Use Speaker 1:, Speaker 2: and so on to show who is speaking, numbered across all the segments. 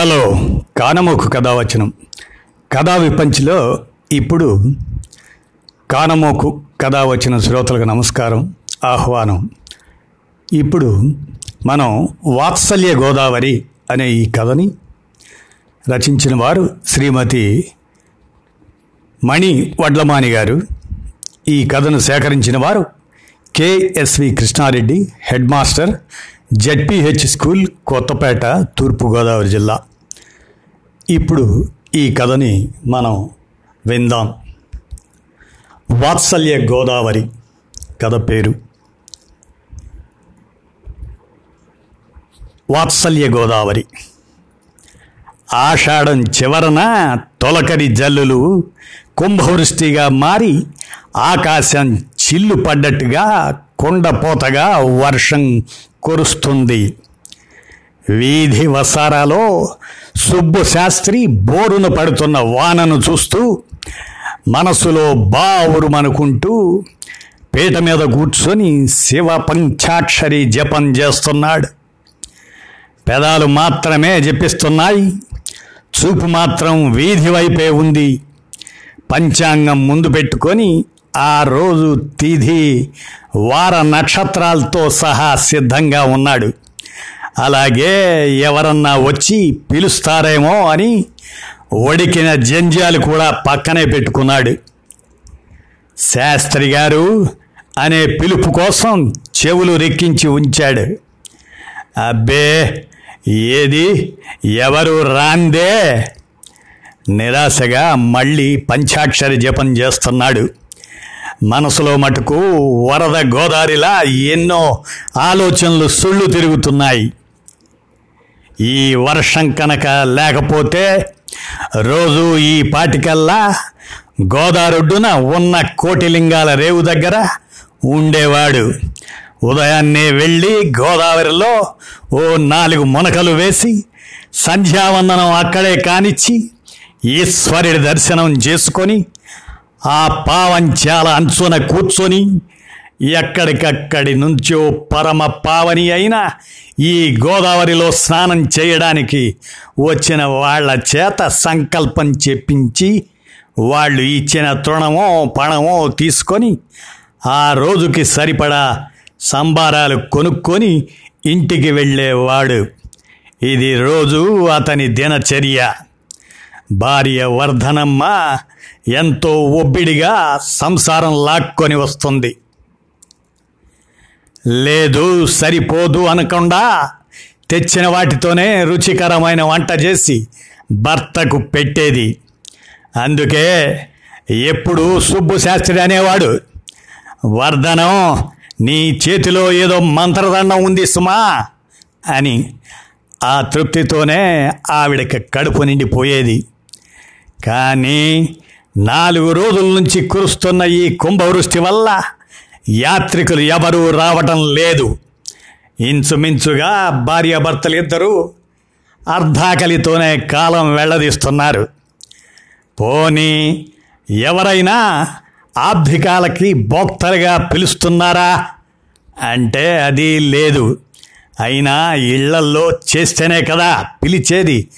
Speaker 1: Hello కానమోకు కథావచనం. కథా విపంచిలో ఇప్పుడు కానమోకు కథావచన శ్రోతలకు నమస్కారం ఆహ్వానం. ఇప్పుడు మనం వాత్సల్య గోదావరి అనే ఈ కథని రచించిన వారు శ్రీమతి మణి వడ్లమాని గారు. ఈ కథను సేకరించిన వారు KSV Krishna Reddy head master ZPH school Kothapeta Thurpu Godavari జిల్లా. ఇప్పుడు ఈ కథని మనం విందాం. వాత్సల్య గోదావరి కథ పేరు. వాత్సల్య గోదావరి. ఆషాఢం చివరన తొలకరి జల్లులు కుంభవృష్టిగా మారి ఆకాశం చిల్లు పడ్డట్టుగా కొండపోతగా వర్షం కురుస్తుంది. వీధి వసారాలో సుబ్బు శాస్త్రి బోరున పడుతున్న వానను చూస్తూ మనసులో బావురుమనుకుంటూ పీట మీద కూర్చొని శివ పంచాక్షరి జపం చేస్తున్నాడు. పెదాలు మాత్రమే జపిస్తున్నాయి. చూపు మాత్రం వీధి వైపే ఉంది. పంచాంగం ముందు పెట్టుకొని ఆ రోజు తిథి వార నక్షత్రాలతో సహా సిద్ధంగా ఉన్నాడు. అలాగే ఎవరన్నా వచ్చి పిలుస్తారేమో అని ఒడికిన జంజాలు కూడా పక్కనే పెట్టుకున్నాడు. శాస్త్రి గారు అనే పిలుపు కోసం చెవులు రెక్కించి ఉంచాడు. అబ్బే ఏది? ఎవరు రాందే? నిరాశగా మళ్ళీ పంచాక్షరి జపం చేస్తున్నాడు. మనసులో మటుకు వరద గోదారిలా ఎన్నో ఆలోచనలు సుళ్ళు తిరుగుతున్నాయి. ఈ వర్షం కనుక లేకపోతే రోజు ఈ పాటికల్లా గోదారొడ్డున ఉన్న కోటిలింగాల రేవు దగ్గర ఉండేవాడు. ఉదయాన్నే వెళ్ళి గోదావరిలో ఓ నాలుగు మునకలు వేసి సంధ్యావందనం అక్కడే కానిచ్చి ఈశ్వరుడి దర్శనం చేసుకొని ఆ పావంచాల అంచున కూర్చొని ఎక్కడికక్కడి నుంచో పరమ పావని అయిన ఈ గోదావరిలో స్నానం చేయడానికి వచ్చిన వాళ్ళ చేత సంకల్పం చెప్పించి వాళ్ళు ఇచ్చిన తృణమో పణమో తీసుకొని ఆ రోజుకి సరిపడా సంబారాలు కొనుక్కొని ఇంటికి వెళ్ళేవాడు. ఇది రోజు అతని దినచర్య. భార్య వర్ధనమ్మ ఎంతో ఒబ్బిడిగా సంసారం లాక్కొని వస్తుంది. లేదు సరిపోదు అనకుండా తెచ్చిన వాటితోనే రుచికరమైన వంట చేసి భర్తకు పెట్టేది. అందుకే ఎప్పుడు సుబ్బు శాస్త్రి అనేవాడు వర్ధనం నీ చేతిలో ఏదో మంత్రదండం ఉంది సుమా అని ఆ తృప్తితోనే ఆవిడకి కడుపు నిండిపోయేది. కానీ నాలుగు రోజుల నుంచి కురుస్తున్న ఈ కుంభవృష్టి వల్ల యాత్రికులు ఎవరూ రావటం లేదు. ఇంచుమించుగా భార్యాభర్తలు ఇద్దరూ అర్ధాకలితోనే కాలం వెళ్ళదీస్తున్నారు పోనీ ఎవరైనా ఆబ్ధికాలకి భోక్తలుగా పిలుస్తున్నారా? అంటే అది లేదు. అయినా ఇళ్ళల్లో చేస్తేనే కదా పిలిచేది.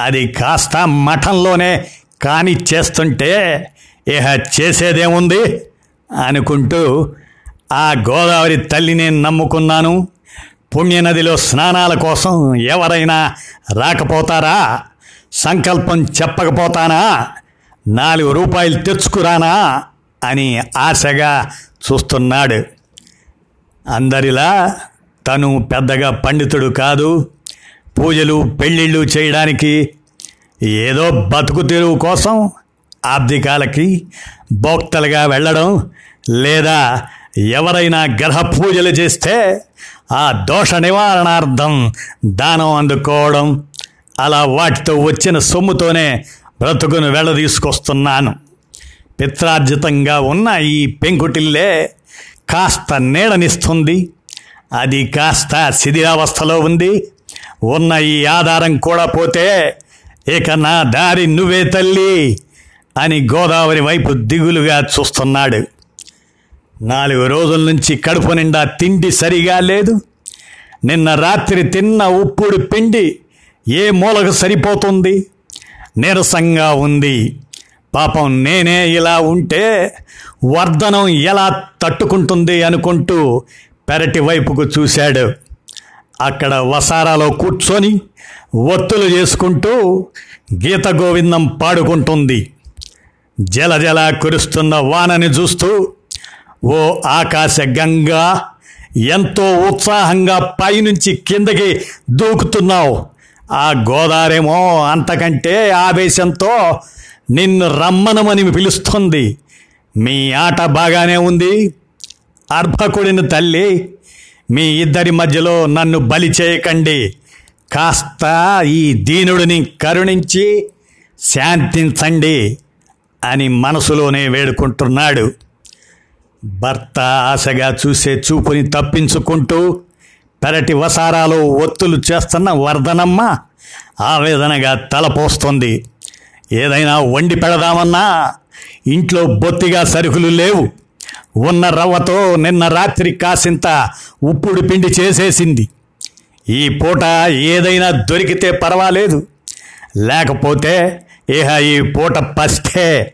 Speaker 1: అది కాస్త మఠంలోనే కాని చేస్తుంటే ఇహ చేసేదేముంది? అనుకుంటూ ఆ గోదావరి తల్లిని నమ్ముకున్నాను. పుణ్యనదిలో స్నానాల కోసం ఎవరైనా రాకపోతారా? సంకల్పం చెప్పకపోతానా? నాలుగు రూపాయలు తెచ్చుకురానా? అని ఆశగా చూస్తున్నాడు. అందరిలా తను పెద్దగా పండితుడు కాదు. పూజలు పెళ్ళిళ్ళు చేయడానికి ఏదో బతుకు తెరువు కోసం ఆబ్దికాలకి భోక్తలుగా వెళ్ళడం లేదా ఎవరైనా గ్రహ పూజలు చేస్తే ఆ దోష నివారణార్థం దానం అందుకోవడం. అలా వాటితో వచ్చిన సొమ్ముతోనే బ్రతుకును వెళ్ళదీసుకొస్తున్నాను పిత్రార్జితంగా ఉన్న ఈ పెంకుటిల్లే కాస్త నీడనిస్తుంది. అది కాస్త శిథిరావస్థలో ఉంది. ఉన్న ఈ ఆధారం కూడా పోతే ఇక నా దారి నువ్వే తల్లి. అని గోదావరి వైపు దిగులుగా చూస్తున్నాడు. నాలుగు రోజుల నుంచి కడుపు నిండా తిండి సరిగా లేదు. నిన్న రాత్రి తిన్న ఉప్పుడు పిండి ఏ మూలకు సరిపోతుంది? నీరసంగా ఉంది. పాపం నేనే ఇలా ఉంటే వర్ధనం ఎలా తట్టుకుంటుంది అనుకుంటూ పెరటి వైపుకు చూశాడు. అక్కడ వసారాలో కూర్చొని ఒత్తులు చేసుకుంటూ గీత గోవిందం పాడుకుంటుంది. జలజల కురుస్తున్న వానని చూస్తూ ఓ ఆకాశ గంగా ఎంతో ఉత్సాహంగా పైనుంచి కిందకి దూకుతున్నావు. ఆ గోదారేమో అంతకంటే ఆవేశంతో నిన్ను రమ్మనమని పిలుస్తుంది. మీ ఆట బాగానే ఉంది. అర్భకుడిని తల్లి మీ ఇద్దరి మధ్యలో నన్ను బలి చేయకండి. కాస్త ఈ దీనుడిని కరుణించి శాంతించండి. అని మనసులోనే వేడుకుంటున్నాడు. భర్త ఆశగా చూసే చూపుని తప్పించుకుంటూ పెరటి వసారాలో ఒత్తులు చేస్తున్న వర్ధనమ్మ ఆవేదనగా తలపోస్తుంది ఏదైనా వండి పెడదామన్నా ఇంట్లో బొత్తిగా సరుకులు లేవు. ఉన్న రవ్వతో నిన్న రాత్రి కాసింత ఉప్పుడు పిండి చేసేసింది. ఈ పూట ఏదైనా దొరికితే పర్వాలేదు. లేకపోతే ఇహ ఈ పూట పస్తే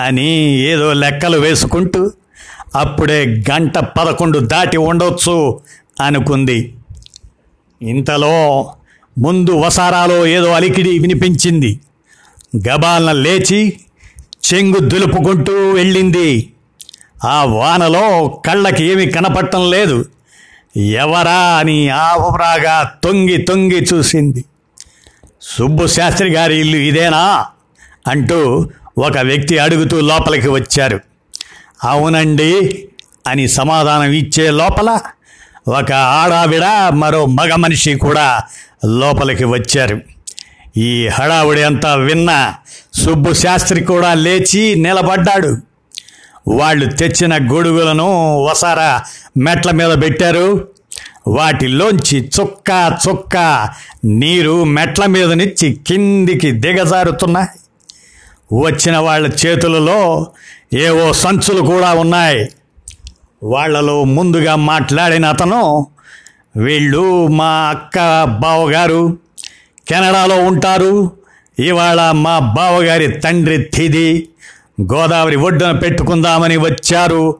Speaker 1: అని ఏదో లెక్కలు వేసుకుంటూ అప్పుడే గంట పదకొండు దాటి ఉండొచ్చు అనుకుంది. ఇంతలో ముందు వసారాలో ఏదో అలికిడి వినిపించింది. గబాలన లేచి చెంగు దులుపుకుంటూ వెళ్ళింది. ఆ వానలో కళ్ళకి ఏమీ కనపడటం లేదు. ఎవరా అని ఆవురాగా తొంగి తొంగి చూసింది. సుబ్బు శాస్త్రి గారి ఇల్లు ఇదేనా? అంటూ ఒక వ్యక్తి అడుగుతూ లోపలికి వచ్చారు. అవునండి అని సమాధానం ఇచ్చే లోపల ఒక ఆడావిడ మరో మగ మనిషి కూడా లోపలికి వచ్చారు. ఈ హడావుడి అంతా విన్న సుబ్బు శాస్త్రి కూడా లేచి నిలబడ్డాడు. వాళ్ళు తెచ్చిన గొడుగులను ఒసారా మెట్ల మీద పెట్టారు. వాటిల్లోంచి చుక్క చుక్క నీరు మెట్ల మీద నుంచి కిందికి దిగజారుతున్నాయి వచ్చిన వాళ్ళ చేతులలో ఏవో సంచులు కూడా ఉన్నాయి. వాళ్ళలో ముందుగా మాట్లాడిన అతను వీళ్ళు మా అక్క బావగారు కెనడాలో ఉంటారు. ఇవాళ మా బావగారి తండ్రి తిది. గోదావరి ఒడ్డున పెట్టుకుందామని వచ్చారు.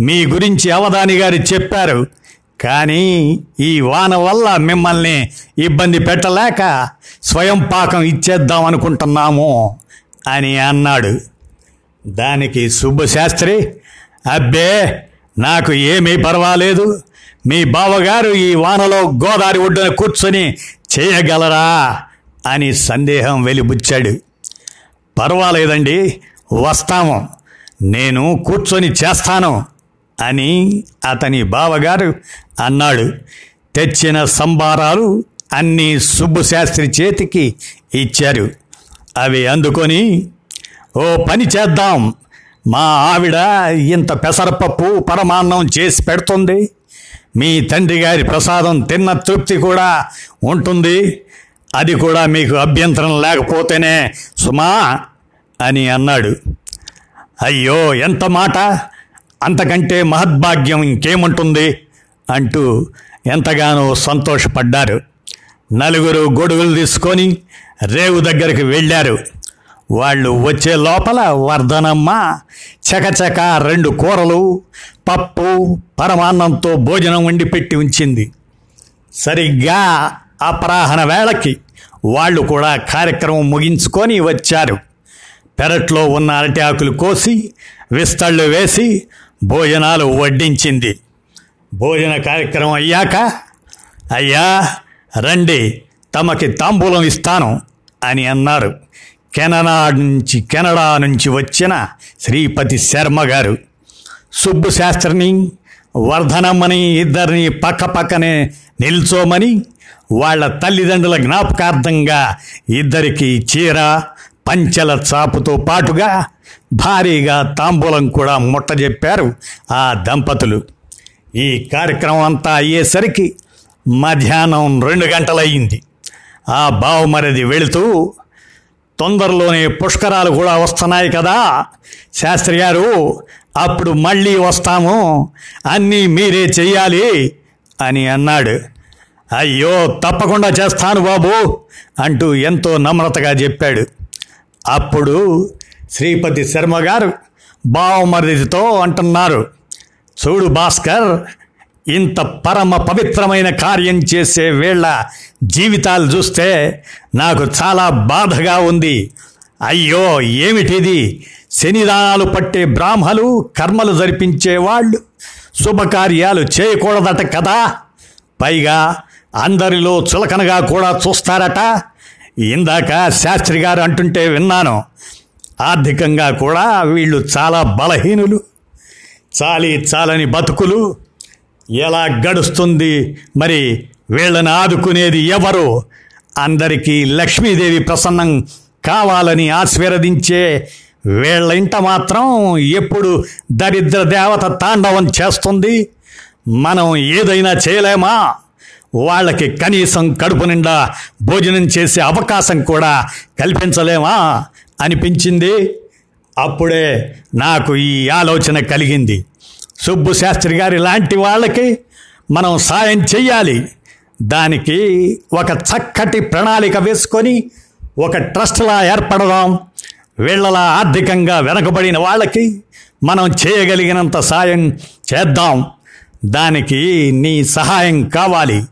Speaker 1: మీ గురించి అవధాని గారు చెప్పారు. కానీ ఈ వాన వల్ల మిమ్మల్ని ఇబ్బంది పెట్టలేక స్వయం పాకం ఇచ్చేద్దాం అనుకుంటున్నాము అని అన్నాడు. దానికి సుబ్బశాస్త్రి అబ్బే నాకు ఏమీ పర్వాలేదు. మీ బావగారు ఈ వానలో గోదావరి ఒడ్డున కూర్చొని చేయగలరా అని సందేహం వెలిబుచ్చాడు. పర్వాలేదండి వస్తాము. నేను కూర్చొని చేస్తాను. అని అతని బావగారు అన్నాడు. తెచ్చిన సంబారాలు అన్నీ సుబ్బుశాస్త్రి చేతికి ఇచ్చారు. అవి అందుకొని ఓ పని చేద్దాం. మా ఆవిడ ఇంత పెసరపప్పు పరమాన్నం చేసి పెడుతుంది. మీ తండ్రి గారి ప్రసాదం తిన్న తృప్తి కూడా ఉంటుంది. అది కూడా మీకు అభ్యంతరం లేకపోతేనే సుమా అని అన్నాడు. అయ్యో ఎంత మాట! అంతకంటే మహద్భాగ్యం ఇంకేముంటుంది? అంటూ ఎంతగానో సంతోషపడ్డారు. నలుగురు గొడుగులు తీసుకొని రేవు దగ్గరికి వెళ్ళారు. వాళ్ళు వచ్చే లోపల వర్ధనమ్మ చకచక రెండు కూరలు పప్పు పరమాన్నంతో భోజనం వండి పెట్టి ఉంచింది. సరిగ్గా అపరాహన వేళకి వాళ్ళు కూడా కార్యక్రమం ముగించుకొని వచ్చారు. పెరట్లో ఉన్న అరటి ఆకులు కోసి విస్తళ్ళు వేసి భోజనాలు వడ్డించింది. భోజన కార్యక్రమం అయ్యాక అయ్యా రండి తమకి తాంబూలం ఇస్తాను అని అన్నారు. కెనడా నుంచి కెనడా నుంచి వచ్చిన శ్రీపతి శర్మ గారు సుబ్బు శాస్త్రిని వర్ధనమ్మని ఇద్దరిని పక్క పక్కనే నిల్చోమని వాళ్ళ తల్లిదండ్రుల జ్ఞాపకార్థంగా ఇద్దరికి చీర పంచెల చాపుతో పాటుగా భారీగా తాంబూలం కూడా ముట్టజెప్పారు ఆ దంపతులు. ఈ కార్యక్రమం అంతా అయ్యేసరికి మధ్యాహ్నం రెండు గంటలయ్యింది. ఆ బావుమరిది వెళుతూ తొందరలోనే పుష్కరాలు కూడా వస్తున్నాయి కదా శాస్త్రి గారు అప్పుడు మళ్ళీ వస్తాము అన్నీ మీరే చెయ్యాలి అని అన్నాడు. అయ్యో తప్పకుండా చేస్తాను బాబు అంటూ ఎంతో నమ్రతగా చెప్పాడు. అప్పుడు శ్రీపతి శర్మ గారు బావమరిదితో అంటున్నారు. చూడు భాస్కర్ ఇంత పరమ పవిత్రమైన కార్యం చేసే వీళ్ళ జీవితాలు చూస్తే నాకు చాలా బాధగా ఉంది. అయ్యో ఏమిటిది? శనిదానాలు పట్టే బ్రాహ్మలు కర్మలు జరిపించే వాళ్ళు శుభకార్యాలు చేయకూడదట కదా. పైగా అందరిలో చులకనగా కూడా చూస్తారట. ఇందాక శాస్త్రి గారు అంటుంటే విన్నాను ఆర్థికంగా కూడా వీళ్ళు చాలా బలహీనులు చాలి చాలని బతుకులు. ఎలా గడుస్తుంది మరి వీళ్ళని ఆదుకునేది ఎవరు? అందరికీ లక్ష్మీదేవి ప్రసన్నం కావాలని ఆశీర్వదించే వీళ్ళ ఇంట మాత్రం ఎప్పుడు దరిద్ర దేవత తాండవం చేస్తుంది? మనం ఏదైనా చేయలేమా? వాళ్ళకి కనీసం కడుపు నిండా భోజనం చేసే అవకాశం కూడా కల్పించలేమా? అనిపించింది. అప్పుడే నాకు ఈ ఆలోచన కలిగింది. సుబ్బు శాస్త్రి గారి లాంటి వాళ్ళకి మనం సాయం చెయ్యాలి. దానికి ఒక చక్కటి ప్రణాళిక వేసుకొని ఒక ట్రస్ట్లా ఏర్పడదాం. వీళ్ళలా ఆర్థికంగా వెనకబడిన వాళ్ళకి మనం చేయగలిగినంత సాయం చేద్దాం. దానికి నీ సహాయం కావాలి.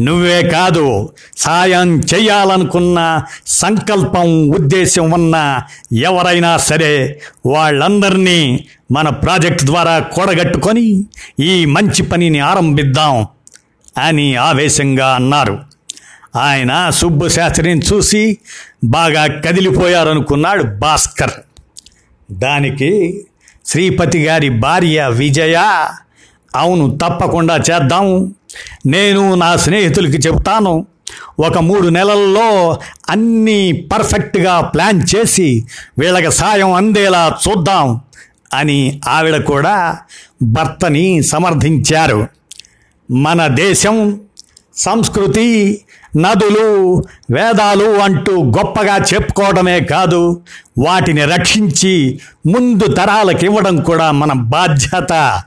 Speaker 1: నువ్వే కాదు సాయం చేయాలనుకున్న సంకల్పం ఉద్దేశం ఉన్న ఎవరైనా సరే వాళ్ళందరినీ మన ప్రాజెక్ట్ ద్వారా కూడగట్టుకొని ఈ మంచి పనిని ఆరంభిద్దాం అని ఆవేశంగా అన్నారు. ఆయన సుబ్బు శాస్త్రిని చూసి బాగా కదిలిపోయారనుకున్నాడు భాస్కర్. దానికి శ్రీపతి గారి భార్య విజయ అవును తప్పకుండా చేద్దాం. నేను నా స్నేహితులకి చెప్తాను. ఒక మూడు నెలల్లో అన్నీ పర్ఫెక్ట్గా ప్లాన్ చేసి వీళ్ళకి సాయం అందేలా చూద్దాం అని ఆవిడ కూడా భర్తని సమర్థించారు. మన దేశం సంస్కృతి నదులు వేదాలు అంటూ గొప్పగా చెప్పుకోవడమే కాదు వాటిని రక్షించి ముందు తరాలకు ఇవ్వడం కూడా మన బాధ్యత.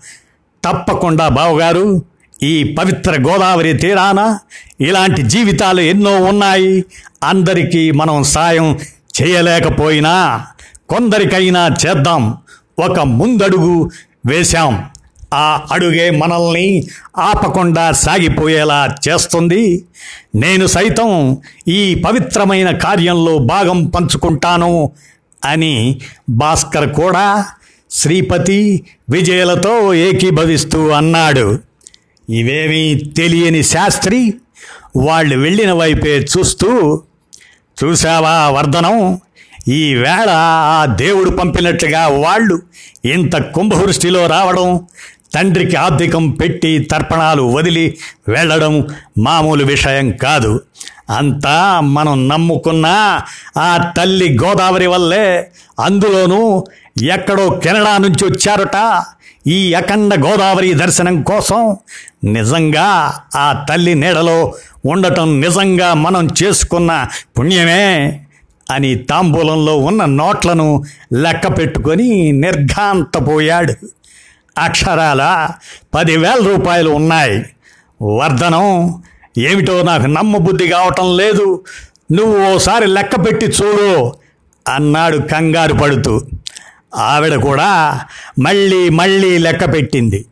Speaker 1: తప్పకుండా బావగారు ఈ పవిత్ర గోదావరి తీరాన ఇలాంటి జీవితాలు ఎన్నో ఉన్నాయి. అందరికీ మనం సాయం చేయలేకపోయినా కొందరికైనా చేద్దాం. ఒక ముందడుగు వేశాం. ఆ అడుగే మనల్ని ఆపకుండా సాగిపోయేలా చేస్తుంది. నేను సైతం ఈ పవిత్రమైన కార్యంలో భాగం పంచుకుంటాను అని భాస్కర్ కూడా శ్రీపతి విజయలతో ఏకీభవిస్తూ అన్నాడు. ఇవేమీ తెలియని శాస్త్రి వాళ్ళు వెళ్ళిన వైపే చూస్తూ చూశావా వర్ధనం? ఈ వేళ ఆ దేవుడు పంపినట్లుగా వాళ్ళు ఇంత కుంభవృష్టిలో రావడం తండ్రికి ఆర్థికం పెట్టి తర్పణాలు వదిలి వెళ్ళడం మామూలు విషయం కాదు. అంతా మనం నమ్ముకున్న ఆ తల్లి గోదావరి వల్లే అందులోనూ ఎక్కడో కెనడా నుంచి వచ్చారట. ఈ అఖండ గోదావరి దర్శనం కోసం నిజంగా ఆ తల్లి నీడలో ఉండటం నిజంగా మనం చేసుకున్న పుణ్యమే అని తాంబూలంలో ఉన్న నోట్లను లెక్క పెట్టుకొని నిర్ఘాంతపోయాడు. అక్షరాల పదివేల రూపాయలు ఉన్నాయి. వర్ధనం ఏమిటో నాకు నమ్మబుద్ధి కావటం లేదు. నువ్వు ఓసారి లెక్క పెట్టి చూడు అన్నాడు కంగారు పడుతూ. ఆవిడ కూడా మళ్ళీ మళ్ళీ లెక్క పెట్టింది.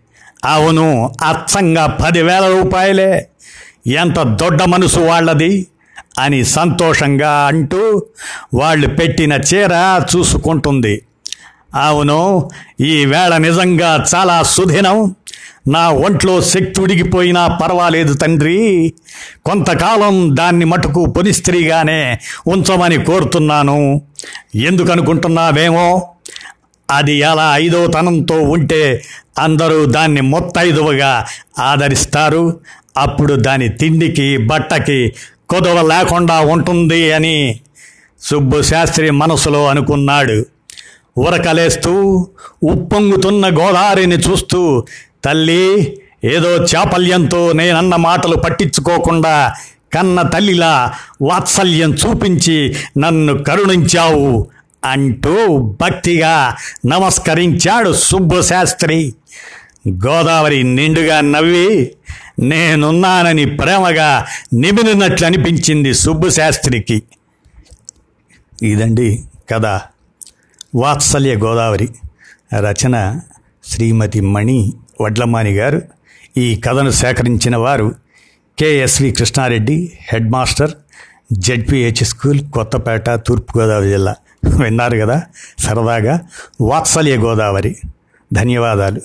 Speaker 1: అవును అచ్చంగా పదివేల రూపాయలే. ఎంత దొడ్డ మనసు వాళ్ళది అని సంతోషంగా అంటూ వాళ్ళు పెట్టిన చీర చూసుకుంటుంది. అవును ఈ వేళ నిజంగా చాలా సుదినం. నా ఒంట్లో శక్తి ఉడిగిపోయినా పర్వాలేదు తండ్రి. కొంతకాలం దాన్ని మటుకు పొనిస్త్రీగానే ఉంచమని కోరుతున్నాను. ఎందుకనుకుంటున్నావేమో? అది ఎలా ఐదో తనంతో ఉంటే అందరూ దాన్ని మొత్తైదువగా ఆదరిస్తారు. అప్పుడు దాని తిండికి బట్టకి కొదవ లేకుండా ఉంటుంది అని సుబ్బు శాస్త్రి మనసులో అనుకున్నాడు. ఉరకలేస్తూ ఉప్పొంగుతున్న గోదావరిని చూస్తూ తల్లి ఏదో చాపల్యంతో నేనన్న మాటలు పట్టించుకోకుండా కన్న తల్లిలా వాత్సల్యం చూపించి నన్ను కరుణించావు అంటూ భక్తిగా నమస్కరించాడు సుబ్బు శాస్త్రి. గోదావరి నిండుగా నవ్వి నేనున్నానని ప్రేమగా నిమిరినట్లు అనిపించింది సుబ్బు శాస్త్రికి. ఇదండి కథ. వాత్సల్య గోదావరి. రచన శ్రీమతి మణి వడ్లమాని గారు. ఈ కథను సేకరించిన వారు KSV Krishna Reddy head master ZPH school Kothapeta Thurpu Godavari జిల్లా. విన్నారు కదా సరదాగా. వాత్సల్య గోదావరి. ధన్యవాదాలు.